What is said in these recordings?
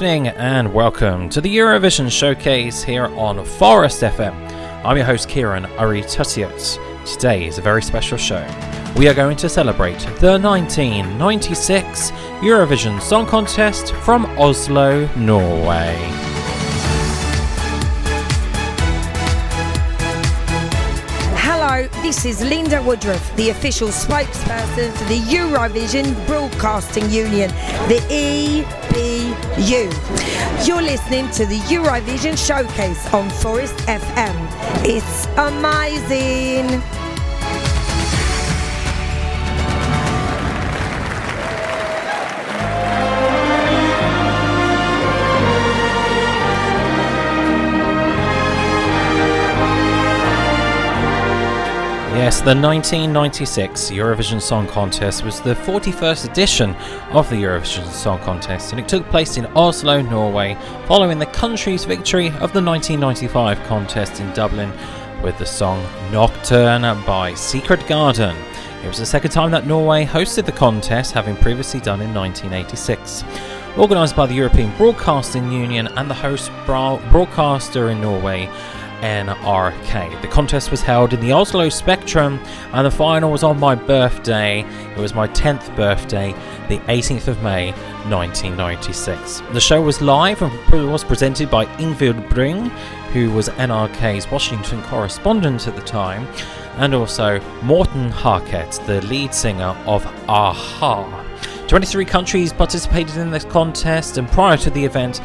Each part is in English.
Evening and welcome to the Eurovision Showcase here on Forest FM. I'm your host Kieran Uri Tussiot. Today is a very special show. We are going to celebrate the 1996 Eurovision Song Contest from Oslo, Norway. This is Linda Woodruff, the official spokesperson for the Eurovision Broadcasting Union, the EBU. You're listening to the Eurovision Showcase on Forest FM. It's amazing. Yes, the 1996 Eurovision Song Contest was the 41st edition of the Eurovision Song Contest and it took place in Oslo, Norway, following the country's victory of the 1995 contest in Dublin with the song Nocturne by Secret Garden. It was the second time that Norway hosted the contest, having previously done in 1986. Organised by the European Broadcasting Union and the host broadcaster in Norway, NRK. The contest was held in the Oslo Spectrum, and the final was on my birthday. It was my 10th birthday, the 18th of May 1996. The show was live and was presented by Ingvild Bring, who was NRK's Washington correspondent at the time, and also Morten Harket, the lead singer of a-ha. 23 countries participated in this contest, and prior to the event,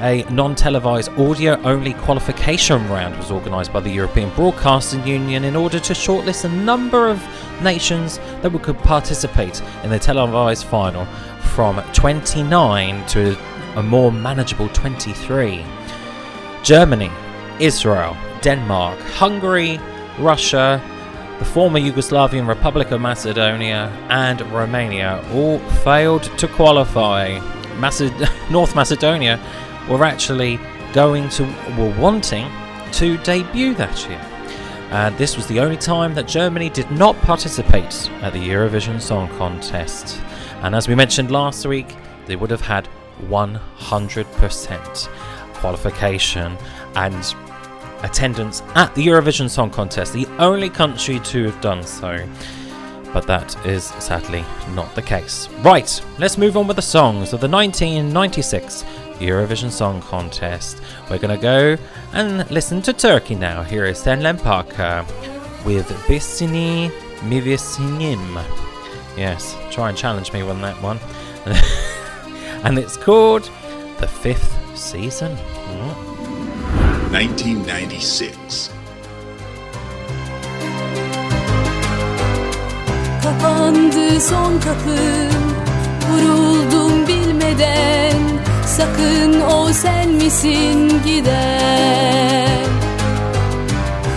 a non televised audio only qualification round was organised by the European Broadcasting Union in order to shortlist a number of nations that could participate in the televised final from 29 to a more manageable 23. Germany, Israel, Denmark, Hungary, Russia, the former Yugoslavian Republic of Macedonia, and Romania all failed to qualify. Maced- North Macedonia were actually going to, were wanting to debut that year. And this was the only time that Germany did not participate at the Eurovision Song Contest. And as we mentioned last week, they would have had 100% qualification and attendance at the Eurovision Song Contest, the only country to have done so. But that is sadly not the case. Right, let's move on with the songs of the 1996 Eurovision Song Contest. We're going to go and listen to Turkey now. Here is Şebnem Paker with Bisini Mivisinim. Yes, try and challenge me on that one. and it's called The Fifth Season. 1996. Kapandı son kapı Vuruldum bilmeden Sakın o sen misin giden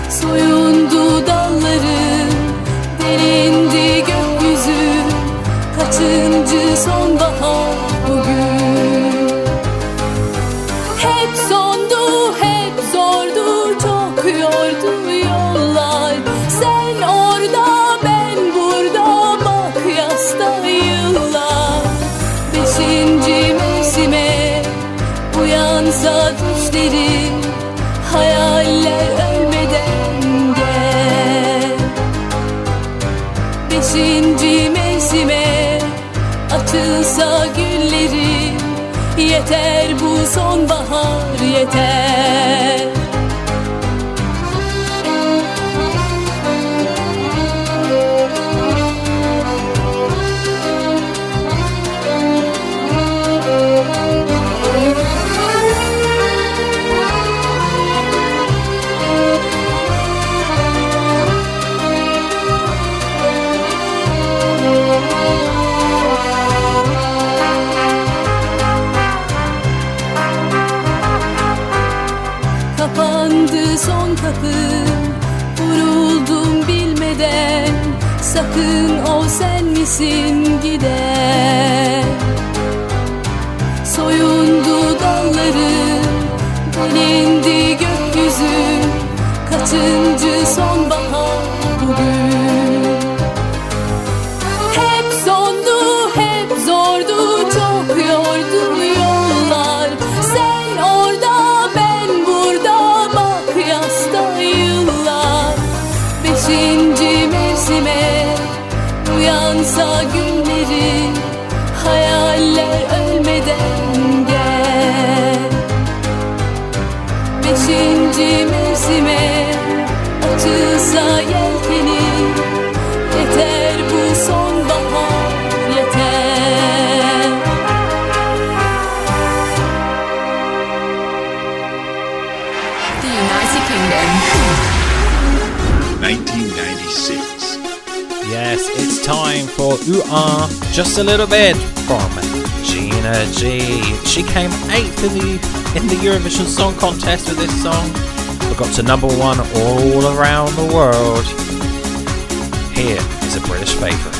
Soyundu dalların Delindi gökyüzü. Kaçıncı sonbahar Açılsa güllerim Yeter bu sonbahar yeter mevsim gider. Soyundu dalları, delindi gökyüzü Kaçıncı son Yeter bu sonbahar yeter. The United Kingdom. 1996 Yes, it's time for Ooh Ah, Just a Little Bit from Gina G. She came 8th in the, in the Eurovision Song Contest with this song got to number one all around the world. Here is a British favourite.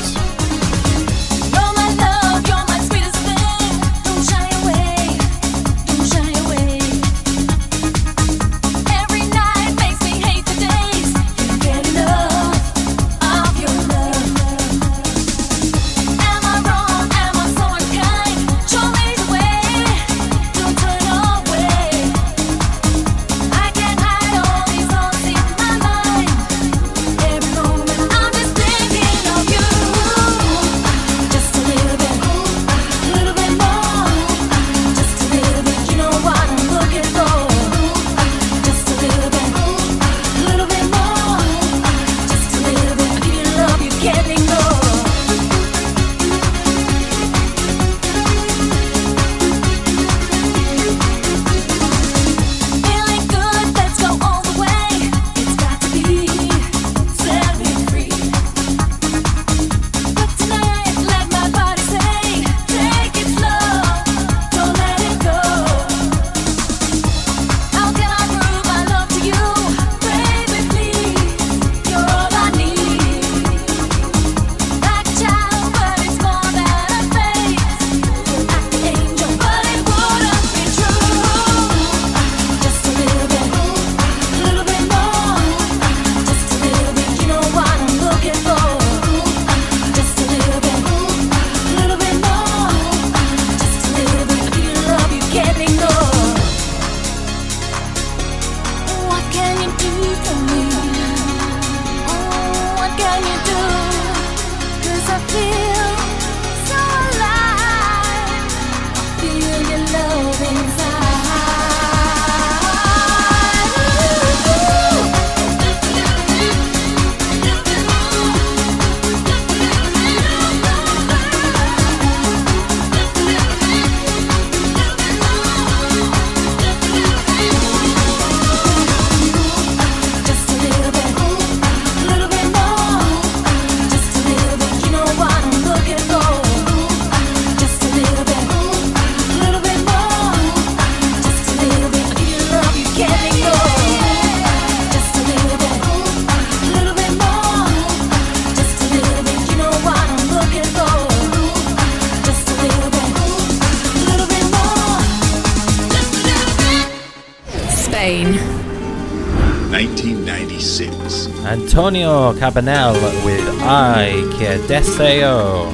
Cabanel with I Que Deseo.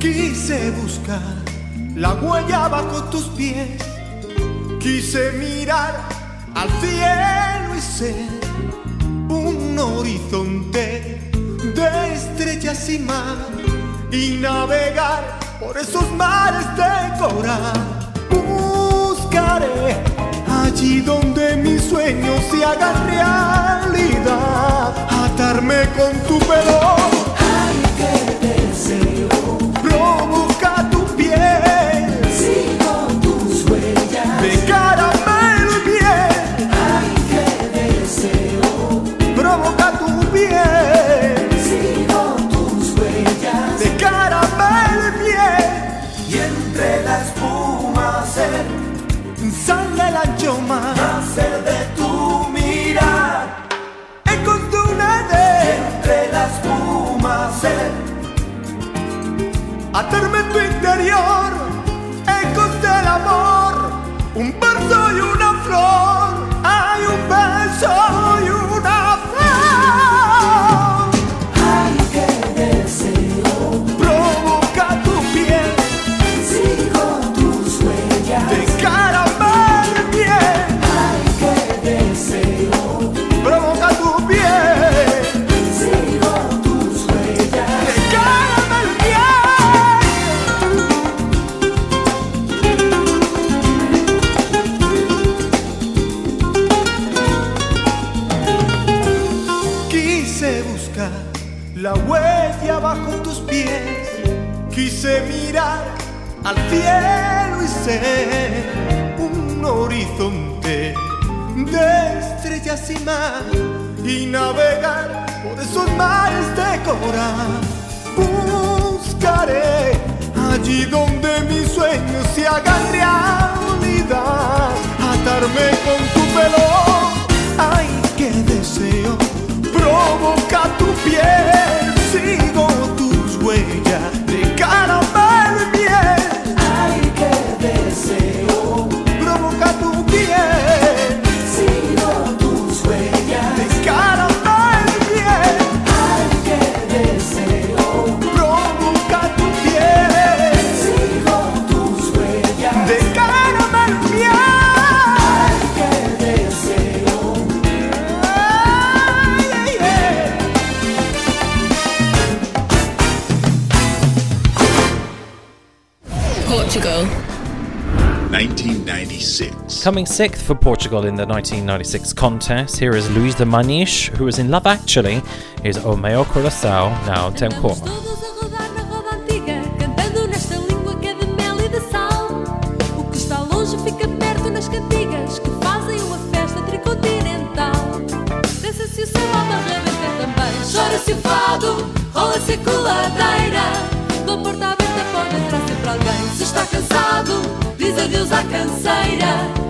Quise buscar la huella bajo tus pies, quise mirar al cielo y ser un horizonte de estrellas y mar y navegar por esos mares de coral. Buscaré allí donde mis sueños se hagan real atarme con tu pelo. coming sixth for Portugal in the 1996 contest, here is Luís de Maniche, who is in Love Actually. is O Meu Coração, now tempo. Está cansado, diz adeus à canseira.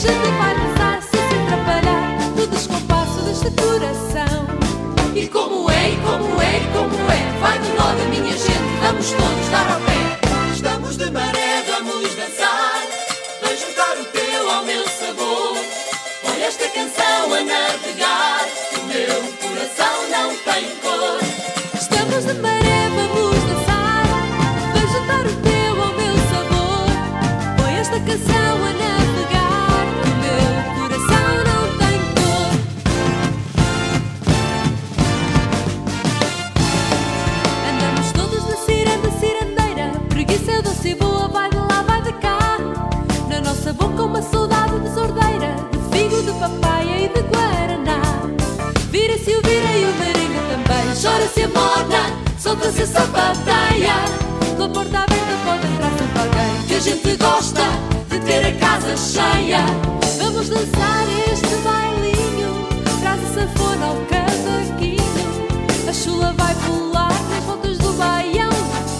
Gente vai dançar sem se atrapalhar No descompasso deste coração. E como é, e como é, e como é Vai de roda minha gente, vamos todos dar ao pé. Estamos de maré, vamos dançar Vem juntar o teu ao meu sabor. Põe esta canção a navegar O meu coração não tem cor a morna, solta-se a sapateia Pela porta aberta pode entrar sempre alguém. Que a gente gosta de ter a casa cheia. Vamos dançar este bailinho. Traz a sanfona ao cavaquinho A chula vai pular nas voltas do baião.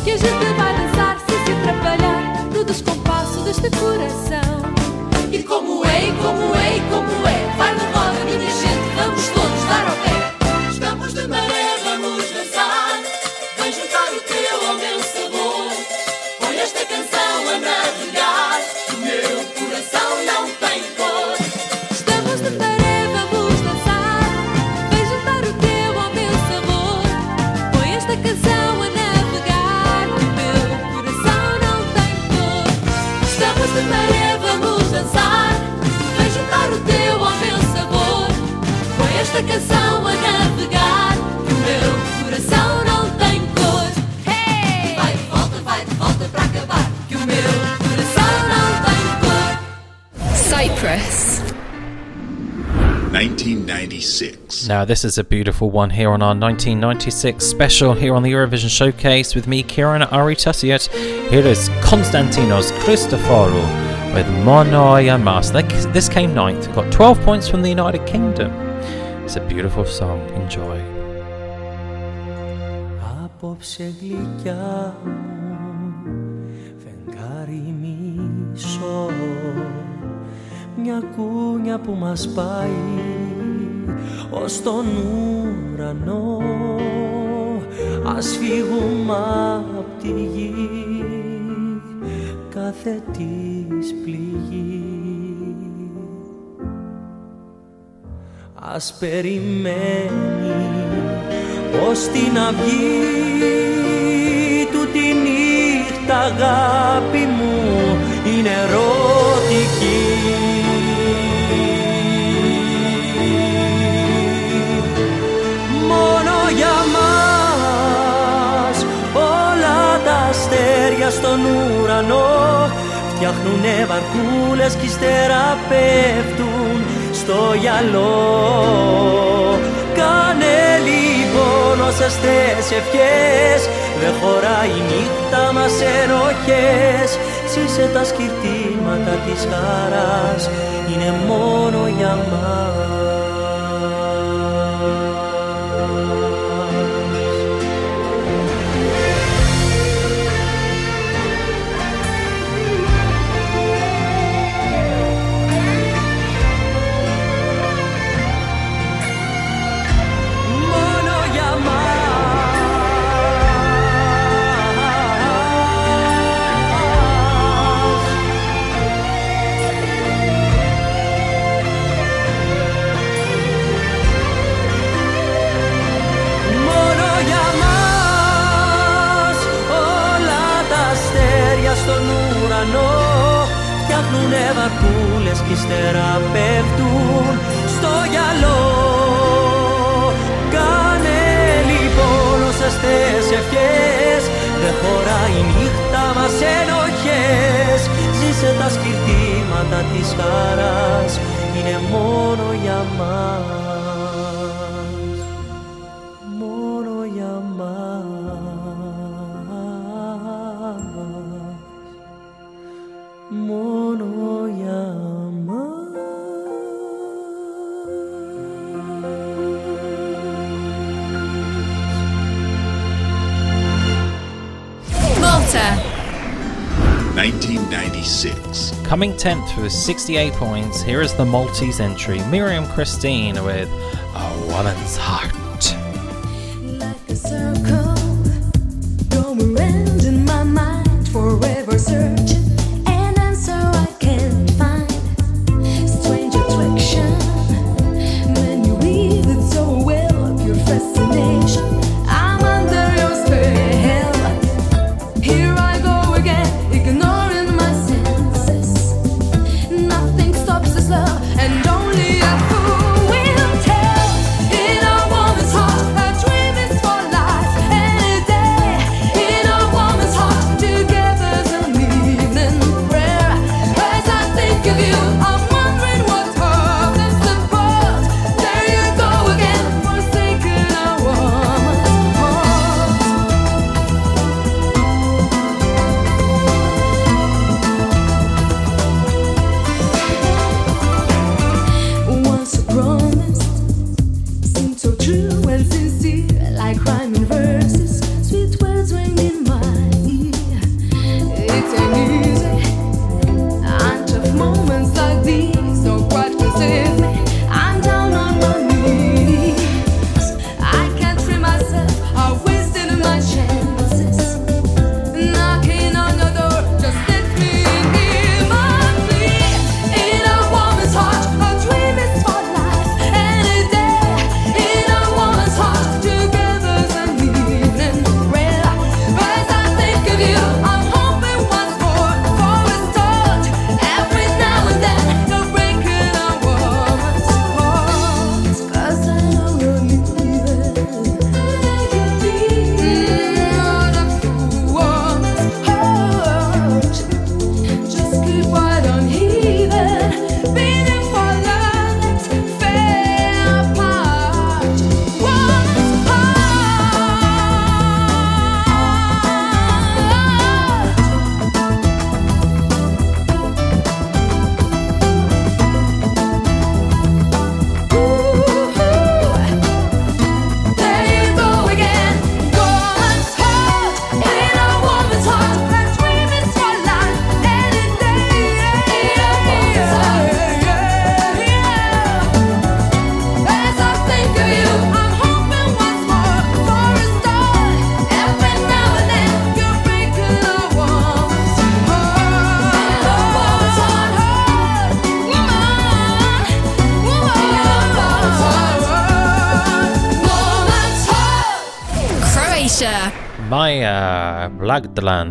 Que a gente vai dançar sem se atrapalhar No descompasso deste coração. E como é, e como é, e como é Vai na Now, this is a beautiful one here on our 1996 special here on the Eurovision Showcase with me, Ciaran Urry-Tuttiett. Here is Konstantinos Christoforou with Mono Gia Mas. This came ninth, got 12 points from the United Kingdom. It's a beautiful song. Enjoy. Απόψε γλυκιά φεγγάρι μισό Μια κούνια που μας πάει ως τον ουρανό. Ας φύγουμε απ' τη γη κάθε της πληγή. Ας περιμένει ως την αυγή του τη νύχτα αγάπη ουρανό Φτιάχνουνε βαρκούλες κι ύστερα πέφτουν στο γυαλό. Κάνε λοιπόν όσες θες ευχές Δεν χωράει η νύχτα μας ενοχές. Ψήσε τα σκυρτήματα της χαράς Είναι μόνο για μας. Βγάζουνε βαρκούλες κι ύστερα πέφτουν στο γυαλό. Κάνε λοιπόν όσες θες ευχές Δεν χωράει η νύχτα μας ενοχές. Ζήσε τα σκυρτήματα της χαράς Είναι μόνο για μας. Coming 10th with 68 points, here is the Maltese entry, Miriam Christine with A Woman's Heart.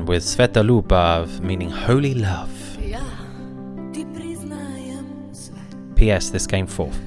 With Sveta Lubav, meaning holy love. P.S. This came fourth.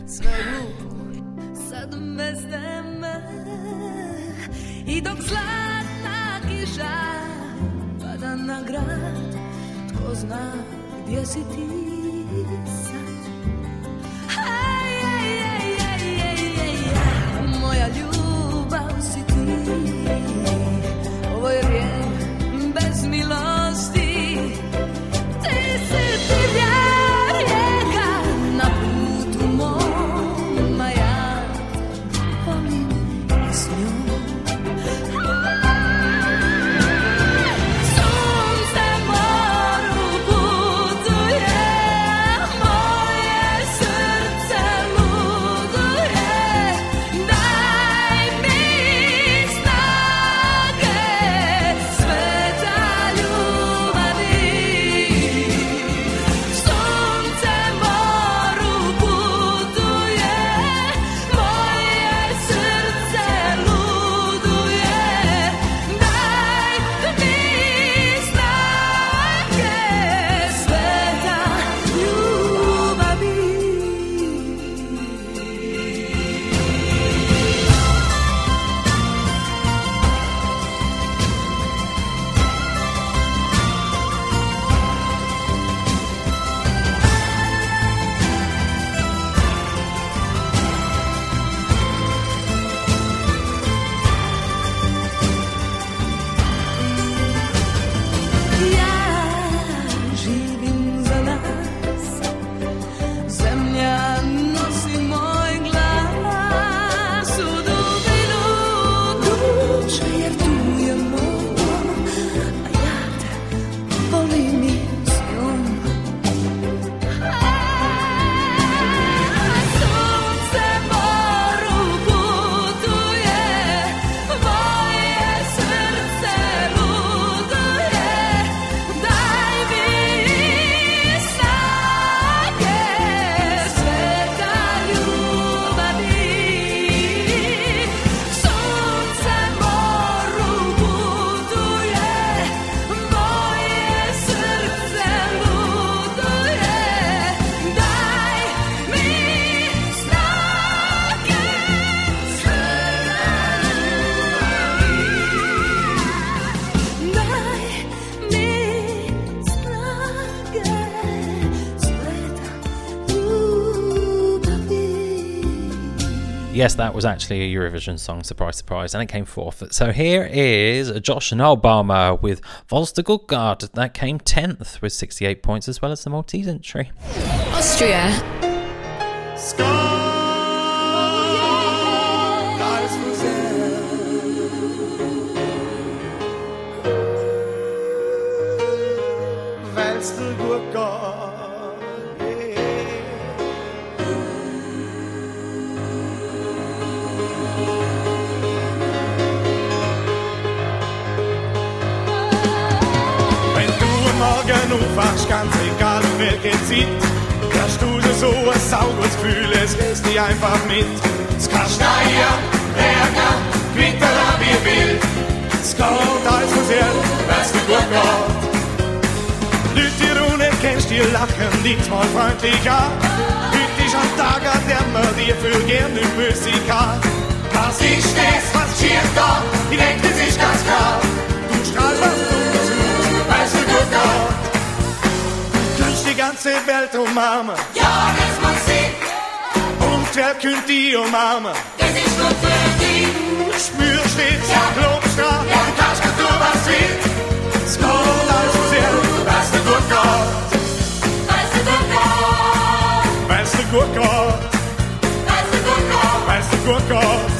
Yes, that was actually a Eurovision song, surprise, surprise, and it came fourth. So here is George Nussbaumer with Volstagugard. That came 10th with 68 points, as well as the Maltese entry. Austria. Wenn Aufwachst, ganz egal welche Zeit, hast du so ein saugutes Gefühl, es lässt dich einfach mit. Es kann schneien, regnen, gewittern wie wild. Es geht alles so sehr, wenn's dir gut geht. Leute, die du nicht kennst, die lachen dich mal freundlich an. Heute ist ein Tag, an dem man dir viel gern nicht böse kann. Was ist das, was schief da? Ich denk, das ist ganz klar. Du strahlst was aus, weil's dir gut geht ganze Welt umarmen. Ja, das muss ich. Und wer könnte die umarmen? Das ist nur für die. Spürschlitz, ja. Globstrahl, ja. du kannst du was willst. Skol, also sehr, weißt du gut Weißt du gut Weißt du gut Weißt du gut Weißt du gut Gott.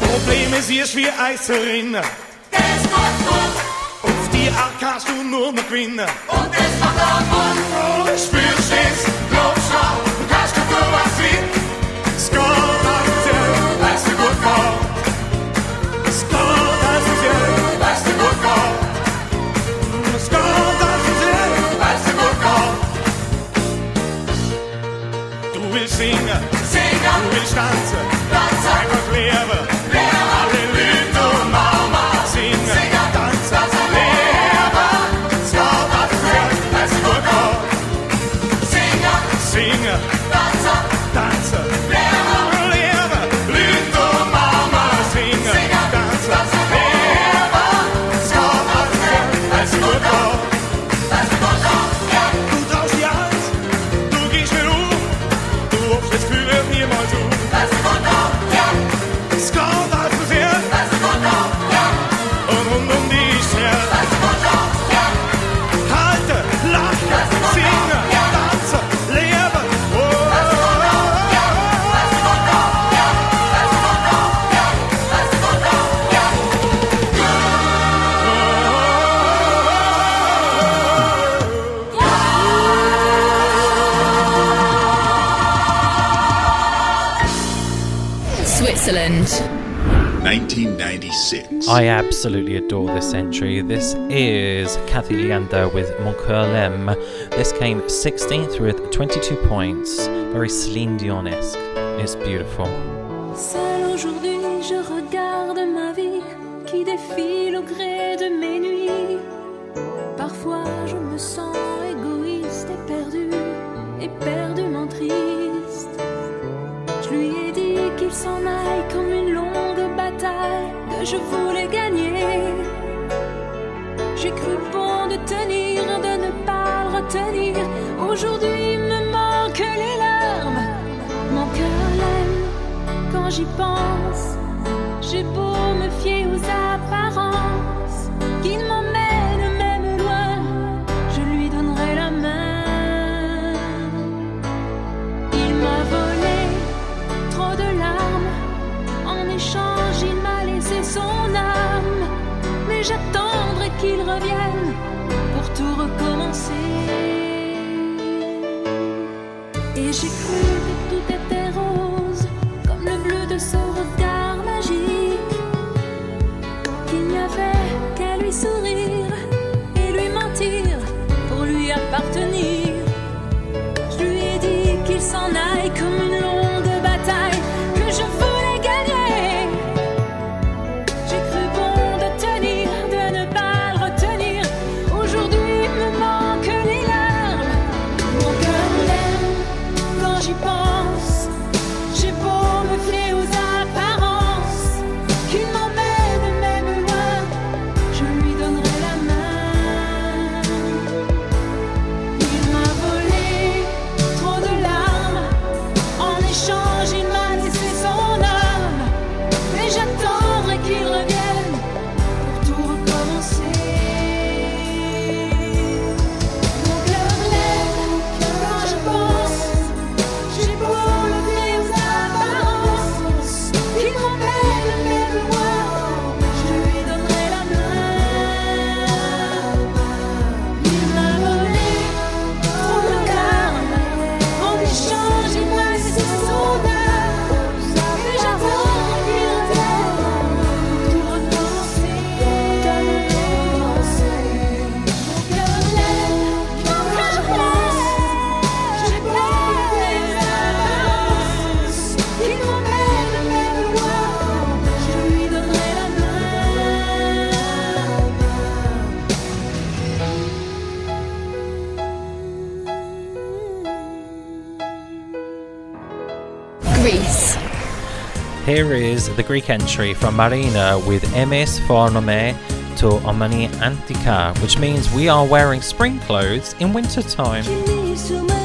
Problem ist, wie Eiserinnen. Das ist gut, gut. Auf die Art kannst du nur noch gewinnen. Und das Oh, singen, Singen, du willst tanzen, tanzen, einfach leben. I absolutely adore this entry. This is Kathy Leander with Mon Coeur Lem. This came 16th with 22 points. Very Celine Dion esque. It's beautiful. Seul aujourd'hui, je regarde ma vie qui défile au gré de mes nuits. Parfois, je me sens égoïste et perdu, éperdument triste. Je lui ai dit qu'il s'en aille comme une je voulais gagner. J'ai cru bon de tenir, de ne pas le retenir. Aujourd'hui me manquent les larmes. Mon cœur l'aime quand j'y pense. J'ai beau me fier aux armes. j'ai. here is the Greek entry from Marina with MS fornome to omani antika, which means we are wearing spring clothes in wintertime.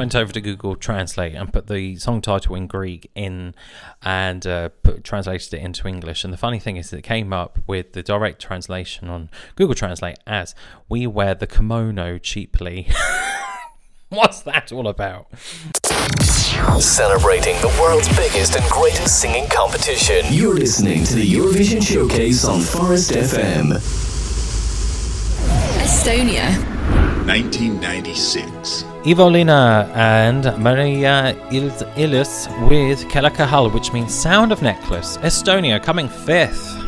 Went over to Google Translate and put the song title in Greek in and uh, put, translated it into English. And the funny thing is, that it came up with the direct translation on Google Translate as "We wear the kimono cheaply." What's that all about? Celebrating the world's biggest and greatest singing competition. You're listening to the Eurovision Showcase on Forest FM. Estonia. 1996. Ivo Linna and Maria Il- Illis with Kaelakee hääl, which means Sound of Necklace. Estonia coming fifth.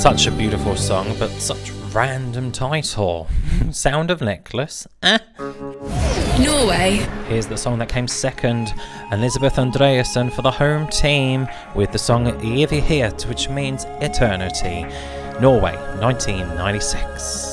Such a beautiful song, but such random title. Sound of Necklace. Eh? Norway. Here's the song that came second Elisabeth Andreassen for the home team with the song Evighet, which means eternity. Norway, 1996.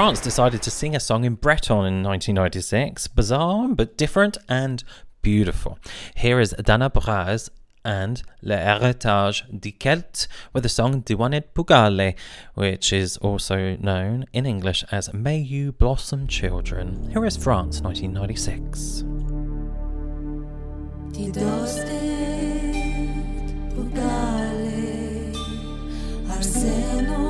France decided to sing a song in Breton in 1996. Bizarre, but different and beautiful. Here is Dan Ar Braz and Le Héritage du Celt with the song Diwanit Bugale, which is also known in English as May You Blossom Children. Here is France 1996. Ti dostet bugale Arsenos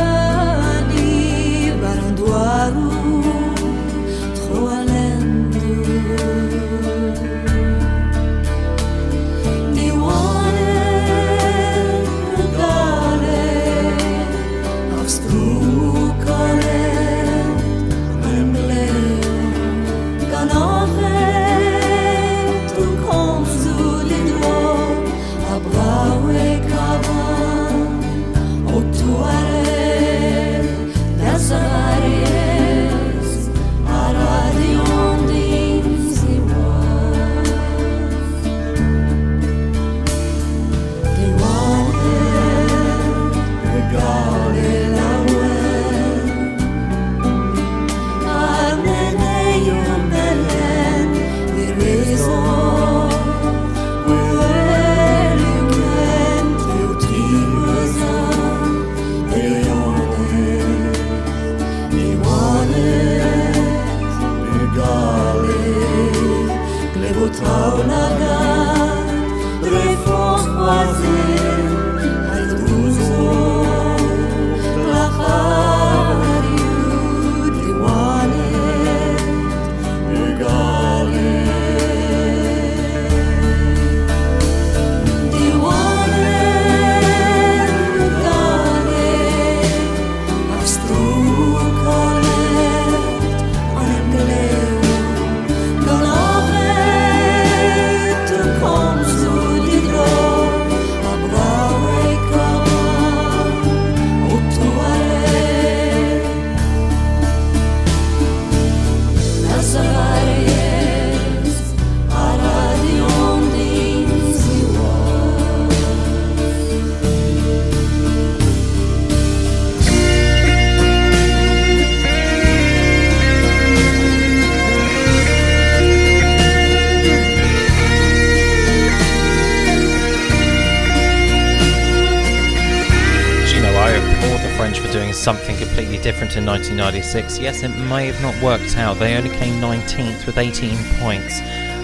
1996. Yes, it may have not worked out. They only came 19th with 18 points,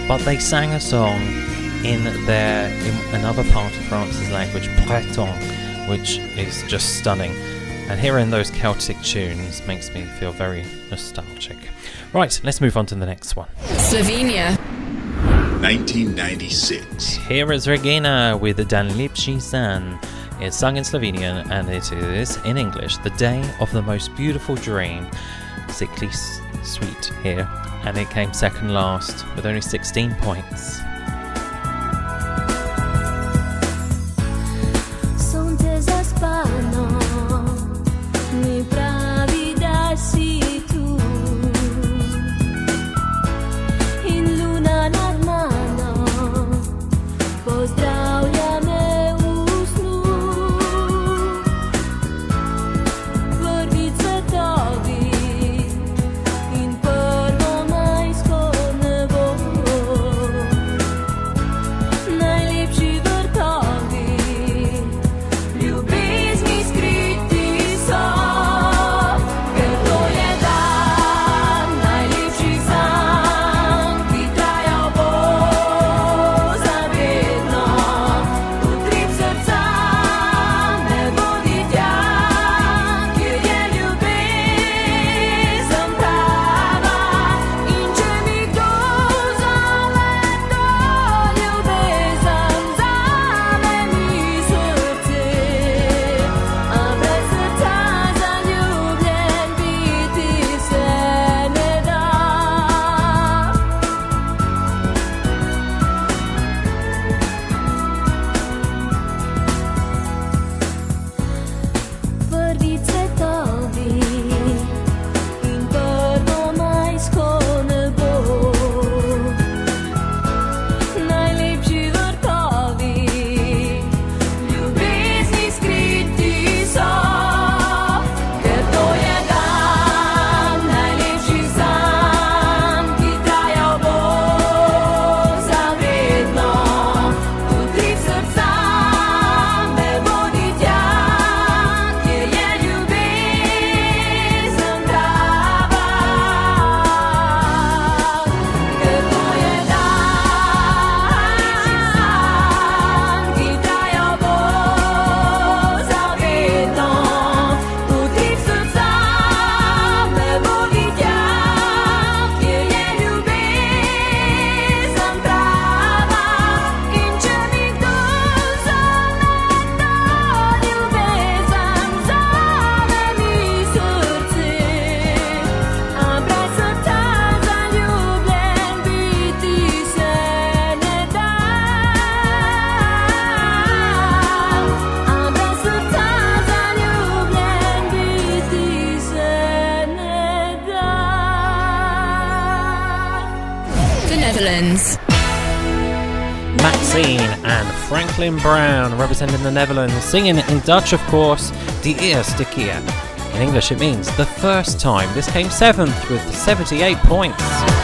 but they sang a song in their in another part of France's language, Breton, which is just stunning. And hearing those Celtic tunes makes me feel very nostalgic. Right, let's move on to the next one. Slovenia. 1996. Here is Regina with Dan Lipsi San. It's sung in Slovenian and it is in English The Day of the Most Beautiful Dream. Sickly sweet here, and it came second last with only 16 points. Colin Brown representing the Netherlands, singing in Dutch, of course, Die Eerste Keer. In English, it means the first time. This came seventh with 78 points.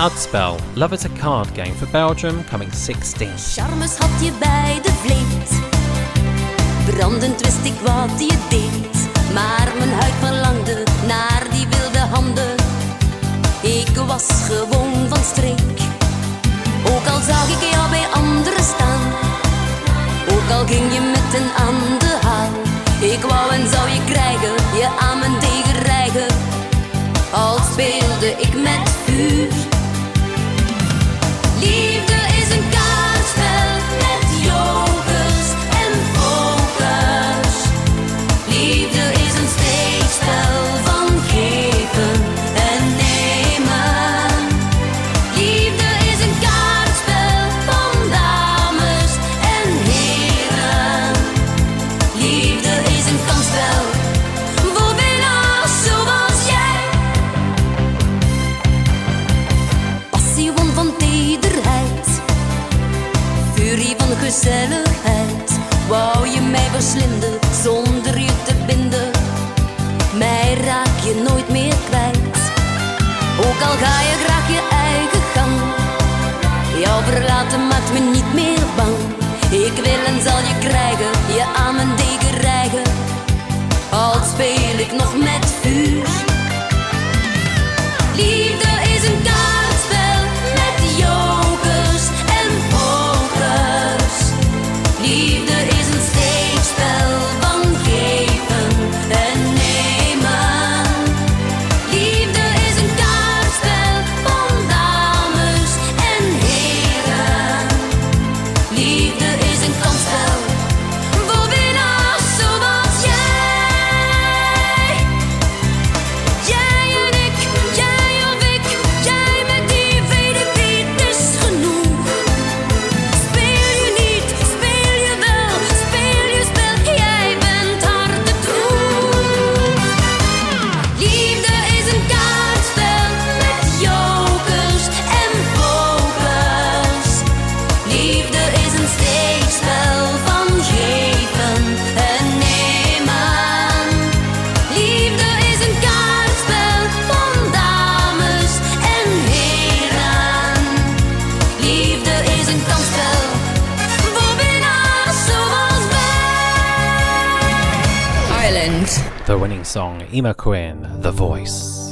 Love is a card game for Belgium, coming 16. Charmes had je bij de vleet. Brandend wist ik wat je deed. Maar mijn huid verlangde naar die wilde handen. Ik was gewoon van streek. Ook al zag ik jou bij anderen staan. Ook al ging je met een aan de haal. Ik wou en zou je krijgen, je aan mijn degen rijgen. Al speelde ik met u. The winning song, Eimear Quinn, The Voice.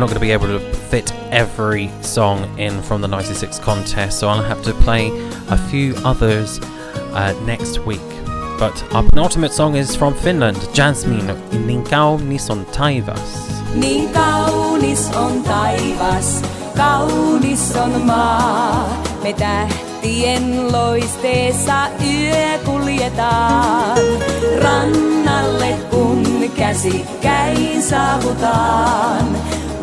Not going to be able to fit every song in from the 96 contest, so I'll have to play a few others uh, next week. But our penultimate song is from Finland, Jasmine, Niin kaunis on taivas. Niin kaunis on taivas, kaunis on maa. Me tähtien loisteessa yö kuljetaan. Rannalle kun käsikkäin saavutaan.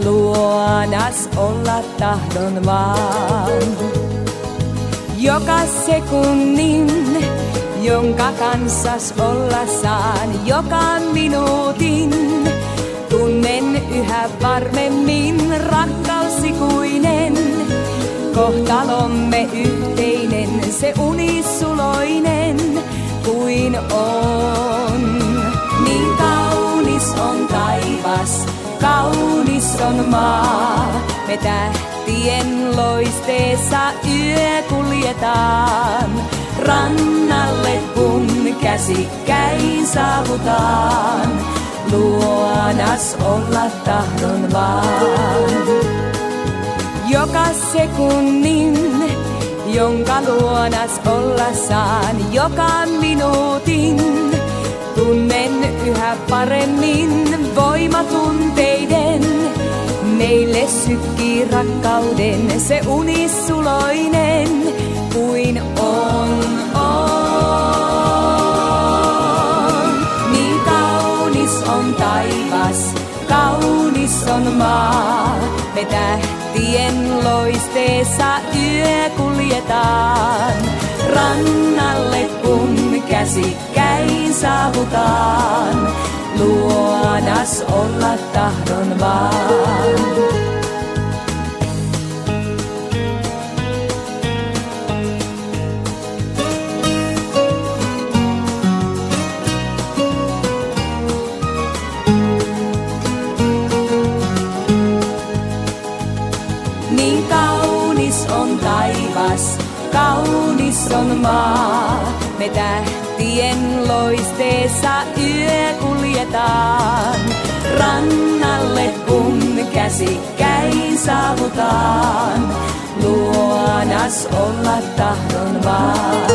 Luodas olla tahdon vaan. Joka sekunnin, jonka kanssas olla saan, joka minuutin. Tunnen yhä varmemmin rakkausikuinen, kohtalomme yhteinen, se unisuloinen maa, me tähtien loisteessa yö kuljetaan. Rannalle kun käsikkäin saavutaan, luonas olla tahdon vaan. Joka sekunnin, jonka luonas olla saan, joka minuutin, tunnen yhä paremmin voimatunteiden. Meille sykkii rakkauden se unisuloinen kuin on, on. Niin kaunis on taivas, kaunis on maa. Me tähtien loisteessa yö kuljetaan. Rannalle kun käsikkäin saavutaan. Luoda tahdon vaan. Niin kaunis on taivas, kaunis on maa. Me tähtien loisteessa yö kuljetaan. Rannalle kun käsikkäin saavutaan. Luonas olla tahdon vaan.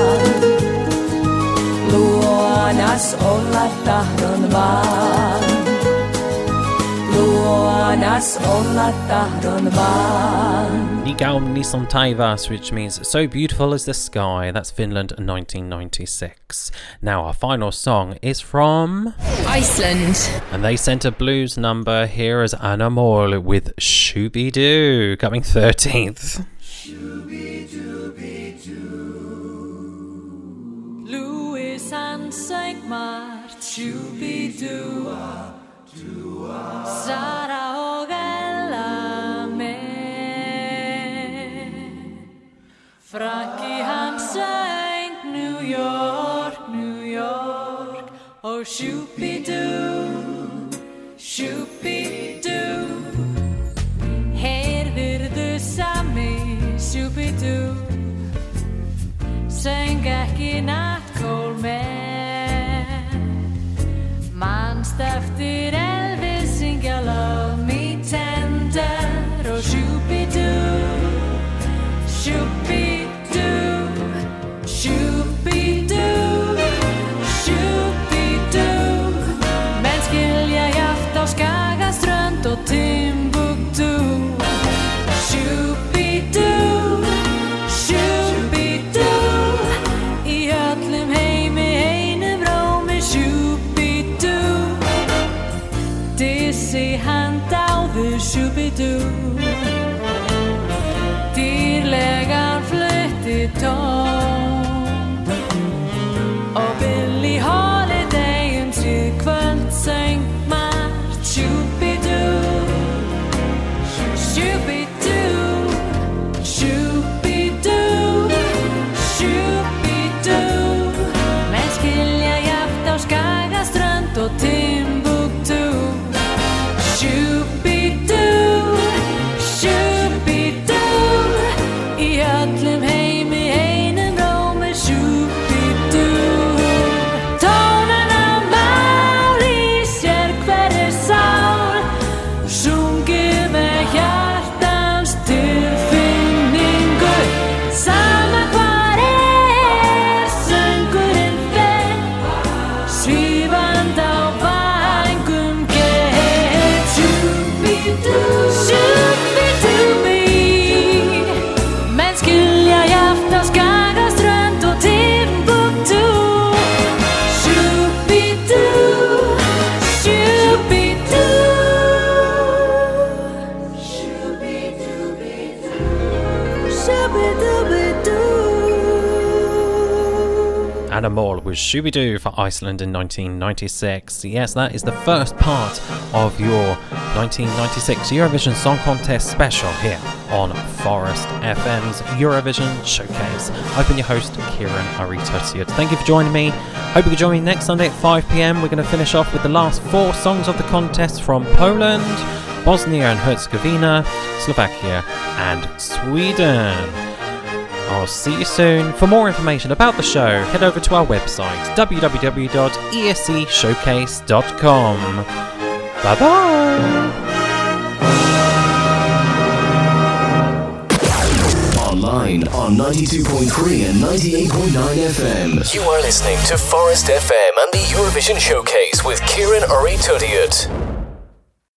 Luonas olla tahdon vaan. Luonas olla tahdon vaan. Nigaum Nissan Taivas, which means so beautiful as the sky. That's Finland 1996. Now, our final song is from Iceland. And they sent a blues number here as Anna Mjöll with Shooby Doo, coming 13th. Louis and Saint Mart, Shooby-Doo Saraogella me Franki hann söng New York, New York. Og sjúpidú, sjúpidú Heyrðurðu sami sjúpidú söng ekki nattkól með. Mannst eftir enn Skagaströnd og Timbuktu Doo for Iceland in 1996. Yes, that is the first part of your 1996 Eurovision Song Contest special here on Forest FM's Eurovision Showcase. I've been your host, Ciaran Urry-Tuttiett. Thank you for joining me. Hope you can join me next Sunday at 5 pm. We're going to finish off with the last four songs of the contest from Poland, Bosnia and Herzegovina, Slovakia, and Sweden. I'll see you soon. For more information about the show, head over to our website www.escshowcase.com. Bye bye. Online on 92.3 and 98.9 FM. You are listening to Forest FM and the Eurovision Showcase with Ciaran Urry-Tuttiett.